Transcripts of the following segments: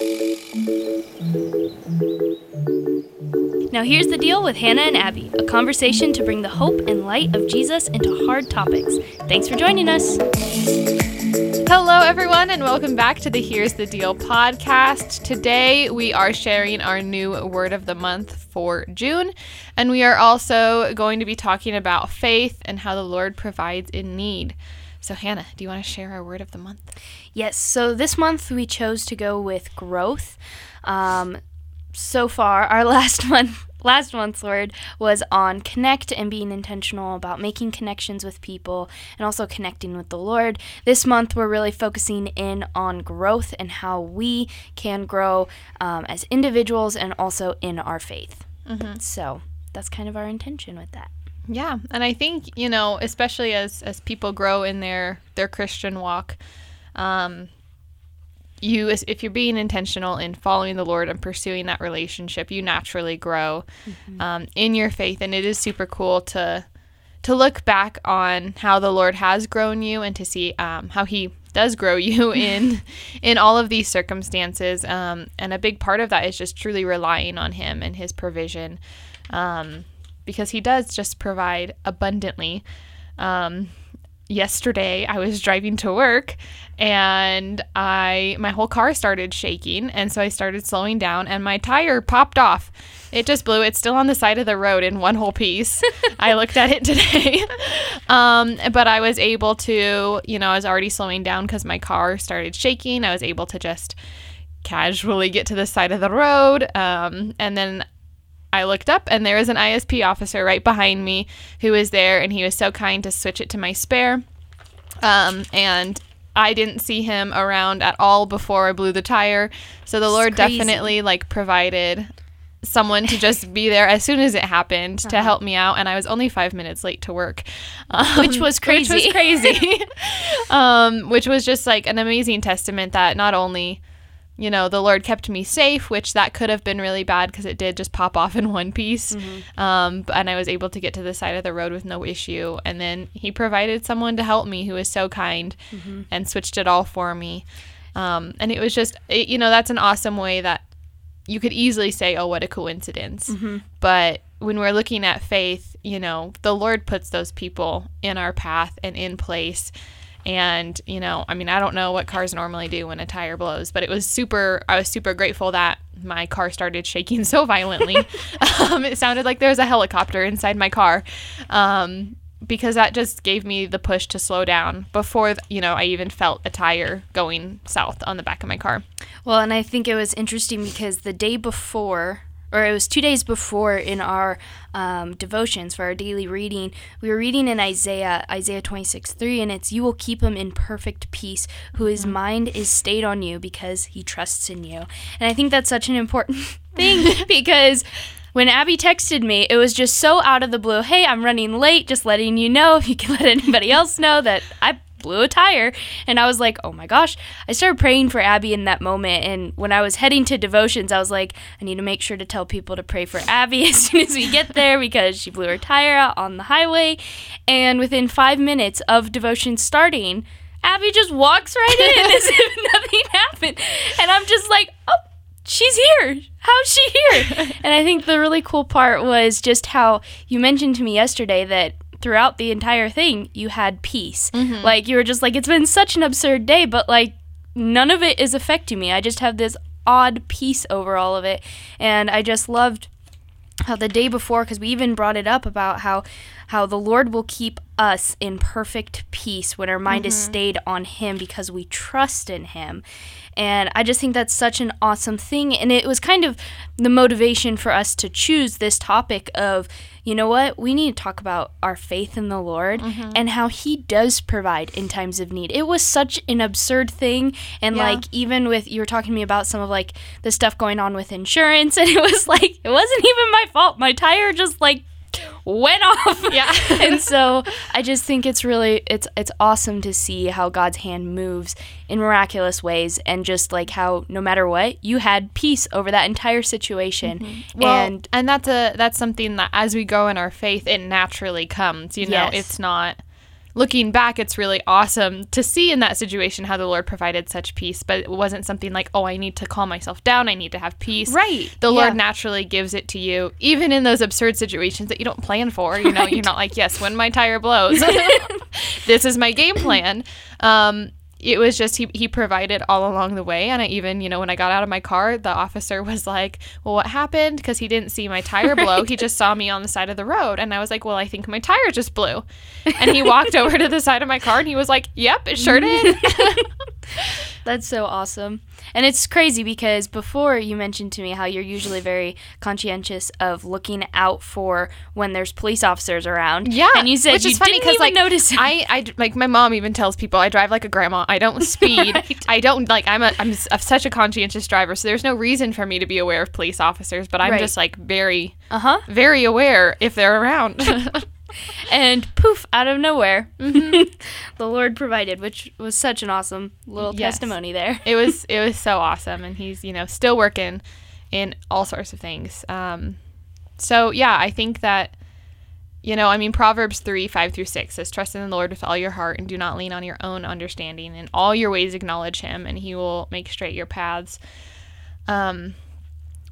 Now, here's the deal with Hannah and Abby a conversation to bring the hope and light of Jesus into hard topics. Thanks for joining us. Hello, everyone, and welcome back to the Here's the Deal podcast. Today, we are sharing our new word of the month for June, and we are also going to be talking about faith and how the Lord provides in need. So, Hannah, do you want to share our word of the month? Yes, so this month we chose to go with growth. Um, so far, our last month last month's word was on connect and being intentional about making connections with people and also connecting with the Lord. This month, we're really focusing in on growth and how we can grow um, as individuals and also in our faith. Mm-hmm. So that's kind of our intention with that. Yeah, and I think you know, especially as as people grow in their their Christian walk, um, you if you're being intentional in following the lord and pursuing that relationship you naturally grow mm-hmm. um, in your faith and it is super cool to to look back on how the lord has grown you and to see um, how he does grow you in in all of these circumstances um, and a big part of that is just truly relying on him and his provision um, because he does just provide abundantly um, yesterday I was driving to work and I my whole car started shaking and so I started slowing down and my tire popped off. It just blew. It's still on the side of the road in one whole piece. I looked at it today. um, but I was able to, you know, I was already slowing down cuz my car started shaking. I was able to just casually get to the side of the road um, and then I looked up and there was an ISP officer right behind me who was there and he was so kind to switch it to my spare. Um, and I didn't see him around at all before I blew the tire. So the it's Lord crazy. definitely like provided someone to just be there as soon as it happened uh-huh. to help me out and i was only five minutes late to work um, which was crazy which was crazy um, which was just like an amazing testament that not only you know, the Lord kept me safe, which that could have been really bad because it did just pop off in one piece. Mm-hmm. Um, and I was able to get to the side of the road with no issue. And then He provided someone to help me who was so kind mm-hmm. and switched it all for me. Um, and it was just, it, you know, that's an awesome way that you could easily say, oh, what a coincidence. Mm-hmm. But when we're looking at faith, you know, the Lord puts those people in our path and in place and, you know, I mean, I don't know what cars normally do when a tire blows, but it was super, I was super grateful that my car started shaking so violently. um, it sounded like there was a helicopter inside my car. Um, because that just gave me the push to slow down before you know I even felt a tire going south on the back of my car. Well, and I think it was interesting because the day before or it was two days before in our um, devotions for our daily reading, we were reading in Isaiah, Isaiah 26 3, and it's, You will keep him in perfect peace, who his mm-hmm. mind is stayed on you because he trusts in you. And I think that's such an important thing because when Abby texted me, it was just so out of the blue. Hey, I'm running late, just letting you know if you can let anybody else know that I blew a tire. And I was like, oh my gosh. I started praying for Abby in that moment. And when I was heading to devotions, I was like, I need to make sure to tell people to pray for Abby as soon as we get there because she blew her tire out on the highway. And within five minutes of devotion starting, Abby just walks right in as if nothing happened. And I'm just like, oh, she's here. How's she here? and I think the really cool part was just how you mentioned to me yesterday that throughout the entire thing, you had peace. Mm-hmm. Like you were just like, it's been such an absurd day, but like none of it is affecting me. I just have this odd peace over all of it. And I just loved how the day before, because we even brought it up about how how the Lord will keep us in perfect peace when our mind mm-hmm. is stayed on Him because we trust in Him. And I just think that's such an awesome thing. And it was kind of the motivation for us to choose this topic of, you know what, we need to talk about our faith in the Lord mm-hmm. and how He does provide in times of need. It was such an absurd thing. And yeah. like, even with, you were talking to me about some of like the stuff going on with insurance, and it was like, it wasn't even my fault. My tire just like went off. Yeah. and so I just think it's really it's it's awesome to see how God's hand moves in miraculous ways and just like how no matter what, you had peace over that entire situation. Mm-hmm. Well, and and that's a that's something that as we grow in our faith it naturally comes, you know. Yes. It's not looking back, it's really awesome to see in that situation how the Lord provided such peace. But it wasn't something like, oh, I need to calm myself down. I need to have peace. Right. The Yeah. Lord naturally gives it to you, even in those absurd situations that you don't plan for. You know, you're not like, yes, when my tire blows, this is my game plan. Um, it was just he, he provided all along the way. And i even you know when i got out of my car the officer was like well what happened? Because he didn't see my tire blow. He just saw me on the side of the road. And i was like well i think my tire just blew. And he walked over to the side of my car and he was like yep it sure did That's so awesome. And it's crazy because before you mentioned to me how you're usually very conscientious of looking out for when there's police officers around. Yeah, And you said which you is funny because like notice. I, I like my mom even tells people I drive like a grandma. I don't speed. Right. I don't like I'm a I'm such a conscientious driver. So there's no reason for me to be aware of police officers. But I'm Right. just like very uh-huh. very aware if they're around. And poof, out of nowhere, Mm-hmm. the Lord provided, which was such an awesome little Yes. testimony there. it was it was so awesome, and he's you know still working in all sorts of things. Um, so yeah, I think that you know I mean Proverbs three five through six says trust in the Lord with all your heart and do not lean on your own understanding. In all your ways acknowledge Him, and He will make straight your paths. Um,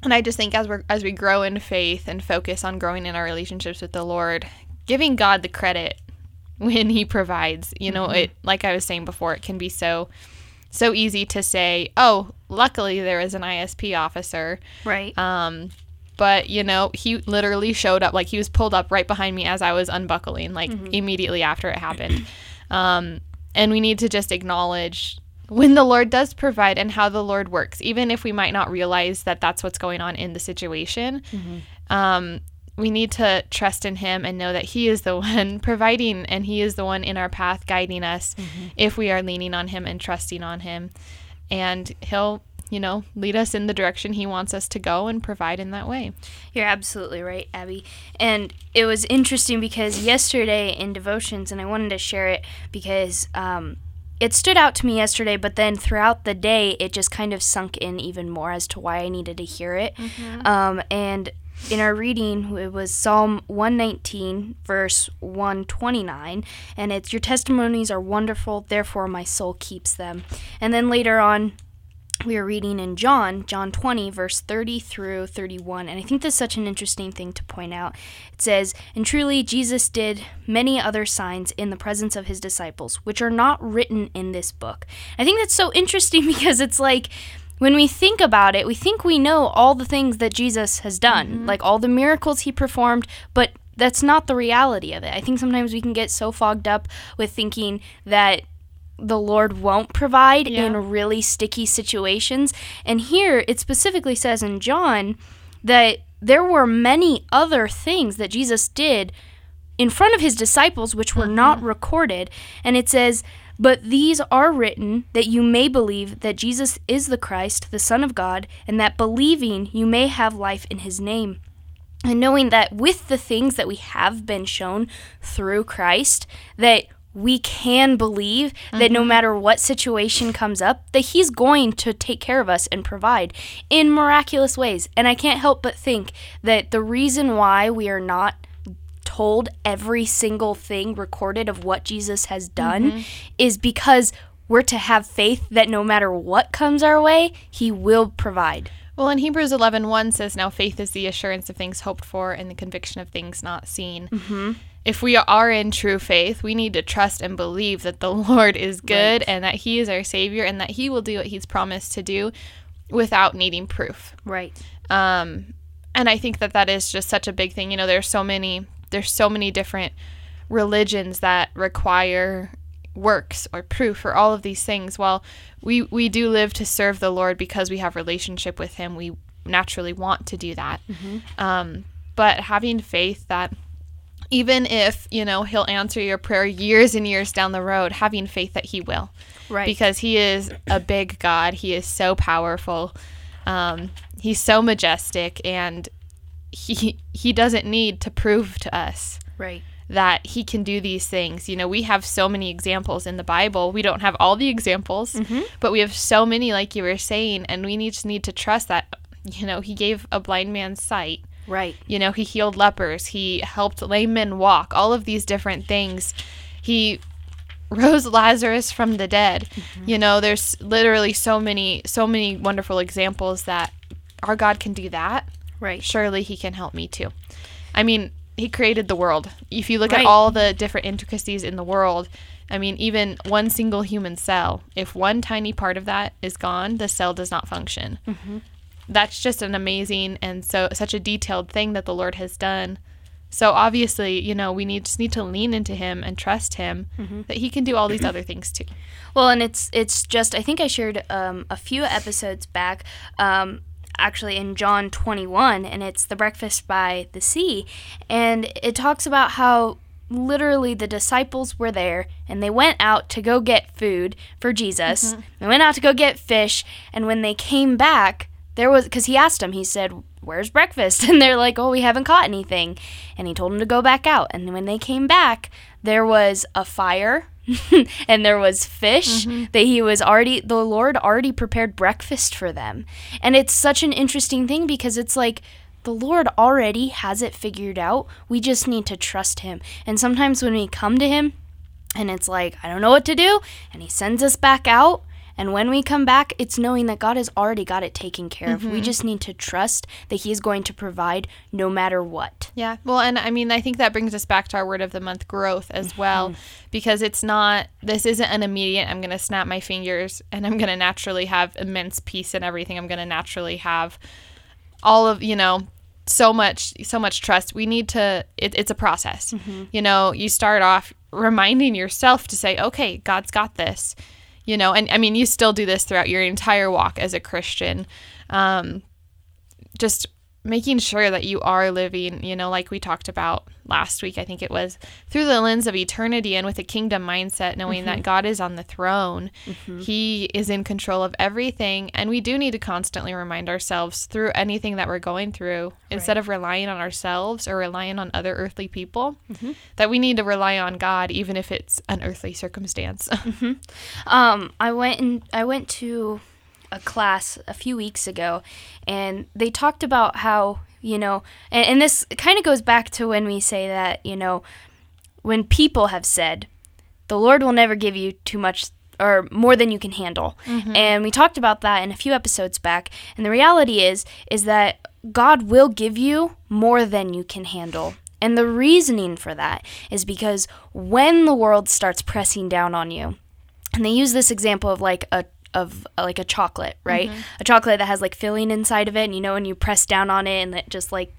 and I just think as we as we grow in faith and focus on growing in our relationships with the Lord, giving God the credit when He provides, you know, it like I was saying before, it can be so so easy to say, "Oh, luckily there is an ISP officer." Right. Um, but you know, he literally showed up like he was pulled up right behind me as I was unbuckling, like immediately after it happened. Um, and we need to just acknowledge when the Lord does provide and how the Lord works, even if we might not realize that that's what's going on in the situation. Um, we need to trust in Him and know that He is the one providing and He is the one in our path guiding us if we are leaning on Him and trusting on Him. And He'll, you know, lead us in the direction He wants us to go and provide in that way. You're absolutely right, Abby. And it was interesting because yesterday in devotions, and I wanted to share it because um, it stood out to me yesterday, but then throughout the day, it just kind of sunk in even more as to why I needed to hear it. Um, and in our reading, it was Psalm 119, verse 129, and it's Your testimonies are wonderful, therefore my soul keeps them. And then later on, we are reading in John, John 20, verse 30 through 31. And I think this is such an interesting thing to point out. It says, And truly, Jesus did many other signs in the presence of his disciples, which are not written in this book. I think that's so interesting because it's like, when we think about it, we think we know all the things that Jesus has done, mm-hmm. like all the miracles he performed, but that's not the reality of it. I think sometimes we can get so fogged up with thinking that the Lord won't provide Yeah. in really sticky situations. And here it specifically says in John that there were many other things that Jesus did in front of his disciples which were not mm-hmm. recorded. And it says, But these are written that you may believe that Jesus is the Christ, the Son of God, and that believing you may have life in his name. And knowing that with the things that we have been shown through Christ, that we can believe that no mm-hmm. matter what situation comes up, that He's going to take care of us and provide in miraculous ways. And I can't help but think that the reason why we are not told every single thing recorded of what Jesus has done is because we're to have faith that no matter what comes our way, He will provide. Well, in Hebrews 11 1 says, Now faith is the assurance of things hoped for and the conviction of things not seen. Mm-hmm. If we are in true faith, we need to trust and believe that the Lord is good and that He is our Savior and that He will do what He's promised to do without needing proof. Right. Um, and I think that that is just such a big thing. You know, there's so many there's so many different religions that require works or proof or all of these things. Well, we we do live to serve the Lord because we have relationship with Him. We naturally want to do that. Um, but having faith that even if you know He'll answer your prayer years and years down the road, having faith that He will Right. because he is a big God. He is so powerful. Um, he's so majestic, and he he doesn't need to prove to us right. that he can do these things. You know, we have so many examples in the Bible. We don't have all the examples, mm-hmm. but we have so many, like you were saying, and we need, just need to trust that. You know, he gave a blind man sight. Right. You know, he healed lepers. He helped lame men walk. All of these different things. He rose Lazarus from the dead. Mm-hmm. You know, there's literally so many so many wonderful examples that our God can do that. Right. Surely he can help me too. I mean, he created the world. If you look Right. at all the different intricacies in the world, I mean, even one single human cell, if one tiny part of that is gone, the cell does not function. That's just an amazing and so such a detailed thing that the Lord has done. So obviously, you know, we need just need to lean into Him and trust Him that He can do all these other things too. Well, and it's it's just I think I shared um, a few episodes back, um, actually in John 21, and it's the breakfast by the sea, and it talks about how literally the disciples were there and they went out to go get food for Jesus. Mm-hmm. They went out to go get fish, and when they came back, there was because he asked them. He said. Where's breakfast? And they're like, Oh, we haven't caught anything. And he told them to go back out. And when they came back, there was a fire and there was fish mm-hmm. that he was already the lord already prepared breakfast for them. And it's such an interesting thing because it's like the lord already has it figured out. We just need to trust him. And sometimes when we come to him and it's like i don't know what to do and he sends us back out and when we come back it's knowing that god has already got it taken care of we mm-hmm. just need to trust that he's going to provide no matter what Yeah. Well, and I mean, I think that brings us back to our word of the month growth as mm-hmm. well, because it's not, this isn't an immediate, I'm going to snap my fingers and I'm going to naturally have immense peace and everything. I'm going to naturally have all of, you know, so much, so much trust. We need to, it, it's a process. Mm-hmm. You know, you start off reminding yourself to say, okay, God's got this, you know, and I mean, you still do this throughout your entire walk as a Christian. Um, just making sure that you are living, you know, like we talked about last week, I think it was, through the lens of eternity and with a kingdom mindset, knowing that mm-hmm. God is on the throne. Mm-hmm. He is in control of everything. And we do need to constantly remind ourselves through anything that we're going through, instead of relying on ourselves or relying on other earthly people, mm-hmm. that we need to rely on God, even if it's an earthly circumstance. Um, I went and I went to a class a few weeks ago, and they talked about how you know, and, and this kind of goes back to when we say that you know, when people have said, the Lord will never give you too much or more than you can handle, mm-hmm. and we talked about that in a few episodes back. And the reality is, is that God will give you more than you can handle. And the reasoning for that is because when the world starts pressing down on you, and they use this example of like a of uh, like a chocolate, right? A chocolate that has like filling inside of it, and you know, when you press down on it, and it just like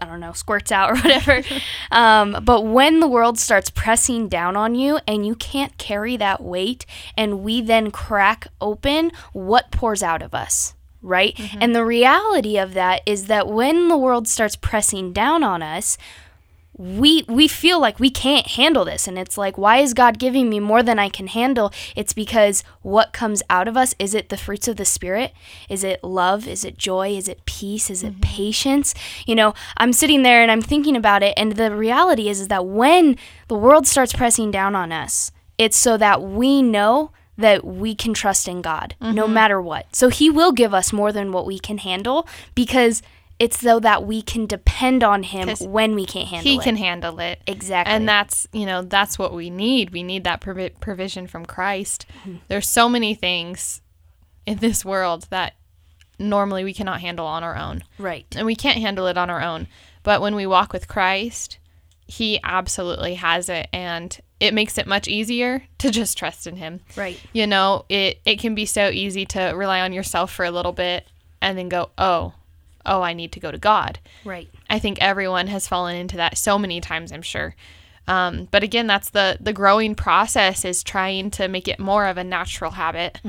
I don't know, squirts out or whatever. um, but when the world starts pressing down on you and you can't carry that weight, and we then crack open, what pours out of us? Right? And the reality of that is that when the world starts pressing down on us, we we feel like we can't handle this. And it's like why is god giving me more than i can handle? It's because what comes out of us is it the fruits of the spirit? Is it love? Is it joy? Is it peace? Is it mm-hmm. patience? You know i'm sitting there and i'm thinking about it. And the reality is is that when the world starts pressing down on us it's so that we know that we can trust in god no mm-hmm. matter what. So he will give us more than what we can handle because it's so that we can depend on him when we can't handle he it. He can handle it. Exactly. And that's, you know, that's what we need. We need that provi- provision from Christ. Mm-hmm. There's so many things in this world that normally we cannot handle on our own. right. And we can't handle it on our own. But when we walk with Christ, he absolutely has it and it makes it much easier to just trust in him. Right. You know, it it can be so easy to rely on yourself for a little bit and then go, "Oh, oh, I need to go to God." Right. I think everyone has fallen into that so many times, I'm sure. Um, but again, that's the the growing process is trying to make it more of a natural habit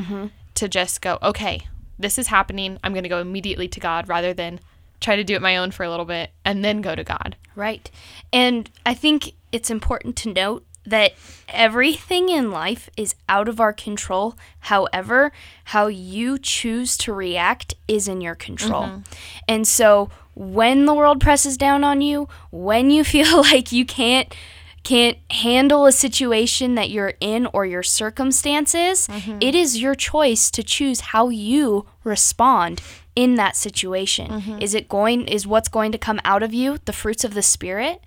to just go, okay, this is happening. I'm going to go immediately to God rather than try to do it my own for a little bit and then go to God. Right. And I think it's important to note that everything in life is out of our control. However, how you choose to react is in your control. Mm-hmm. And so when the world presses down on you, when you feel like you can't can't handle a situation that you're in or your circumstances, mm-hmm. it is your choice to choose how you respond in that situation. Mm-hmm. Is it going is what's going to come out of you the fruits of the spirit?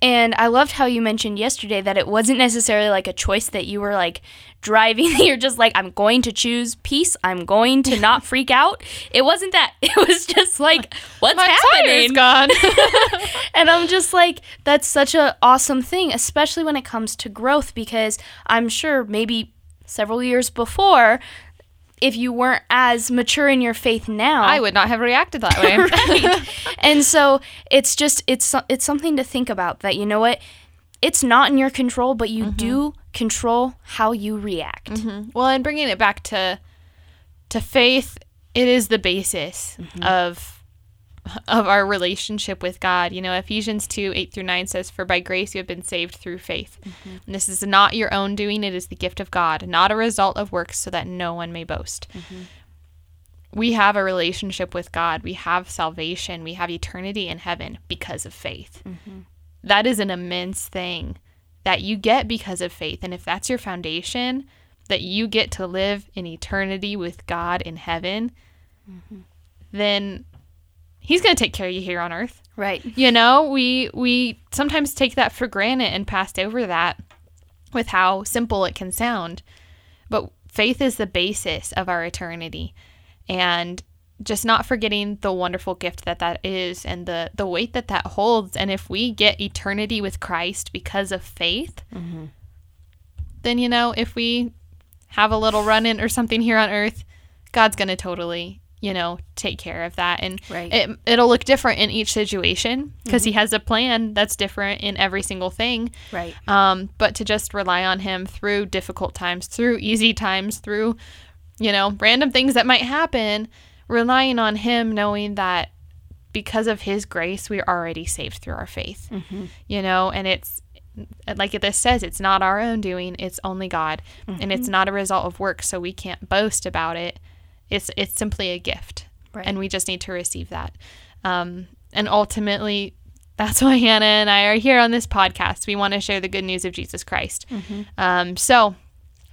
And I loved how you mentioned yesterday that it wasn't necessarily like a choice that you were like driving. You're just like, I'm going to choose peace. I'm going to not freak out. It wasn't that. It was just like, what's My happening? gone. and I'm just like, that's such an awesome thing, especially when it comes to growth, because I'm sure maybe several years before, if you weren't as mature in your faith now, I would not have reacted that way. right. and so it's just it's it's something to think about that you know what? It's not in your control but you mm-hmm. do control how you react. Mm-hmm. Well, and bringing it back to to faith, it is the basis mm-hmm. of of our relationship with God. You know, Ephesians 2 8 through 9 says, For by grace you have been saved through faith. Mm-hmm. And this is not your own doing, it is the gift of God, not a result of works, so that no one may boast. Mm-hmm. We have a relationship with God, we have salvation, we have eternity in heaven because of faith. Mm-hmm. That is an immense thing that you get because of faith. And if that's your foundation, that you get to live in eternity with God in heaven, then He's going to take care of you here on earth. right You know, we we sometimes take that for granted and passed over that with how simple it can sound. But faith is the basis of our eternity. And just not forgetting the wonderful gift that that is and the the weight that that holds and if we get eternity with Christ because of faith, mm-hmm. then you know, if we have a little run in or something here on earth, God's going to totally, you know, take care of that. And Right. it, it'll look different in each situation because he mm-hmm. has a plan that's different in every single thing. right. Um, but to just rely on him through difficult times, through easy times, through, you know, random things that might happen, relying on him, knowing that because of his grace, we're already saved through our faith, mm-hmm. you know, and it's like this says, it's not our own doing, it's only God, and it's mm-hmm. not a result of work, so we can't boast about it. It's it's simply a gift, Right. and we just need to receive that. Um, and ultimately, that's why Hannah and I are here on this podcast. We want to share the good news of Jesus Christ. Um, so,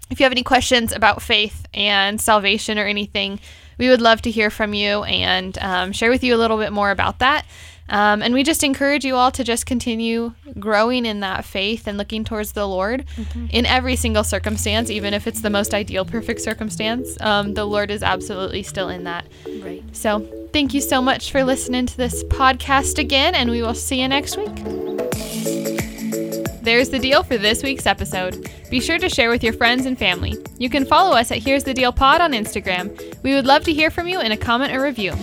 if you have any questions about faith and salvation or anything, we would love to hear from you and um, share with you a little bit more about that. Um, and we just encourage you all to just continue growing in that faith and looking towards the Lord in every single circumstance, even if it's the most ideal, perfect circumstance. Um, the Lord is absolutely still in that. right So, thank you so much for listening to this podcast again, and we will see you next week. There's the deal for this week's episode. Be sure to share with your friends and family. You can follow us at Here's the Deal Pod on Instagram. We would love to hear from you in a comment or review.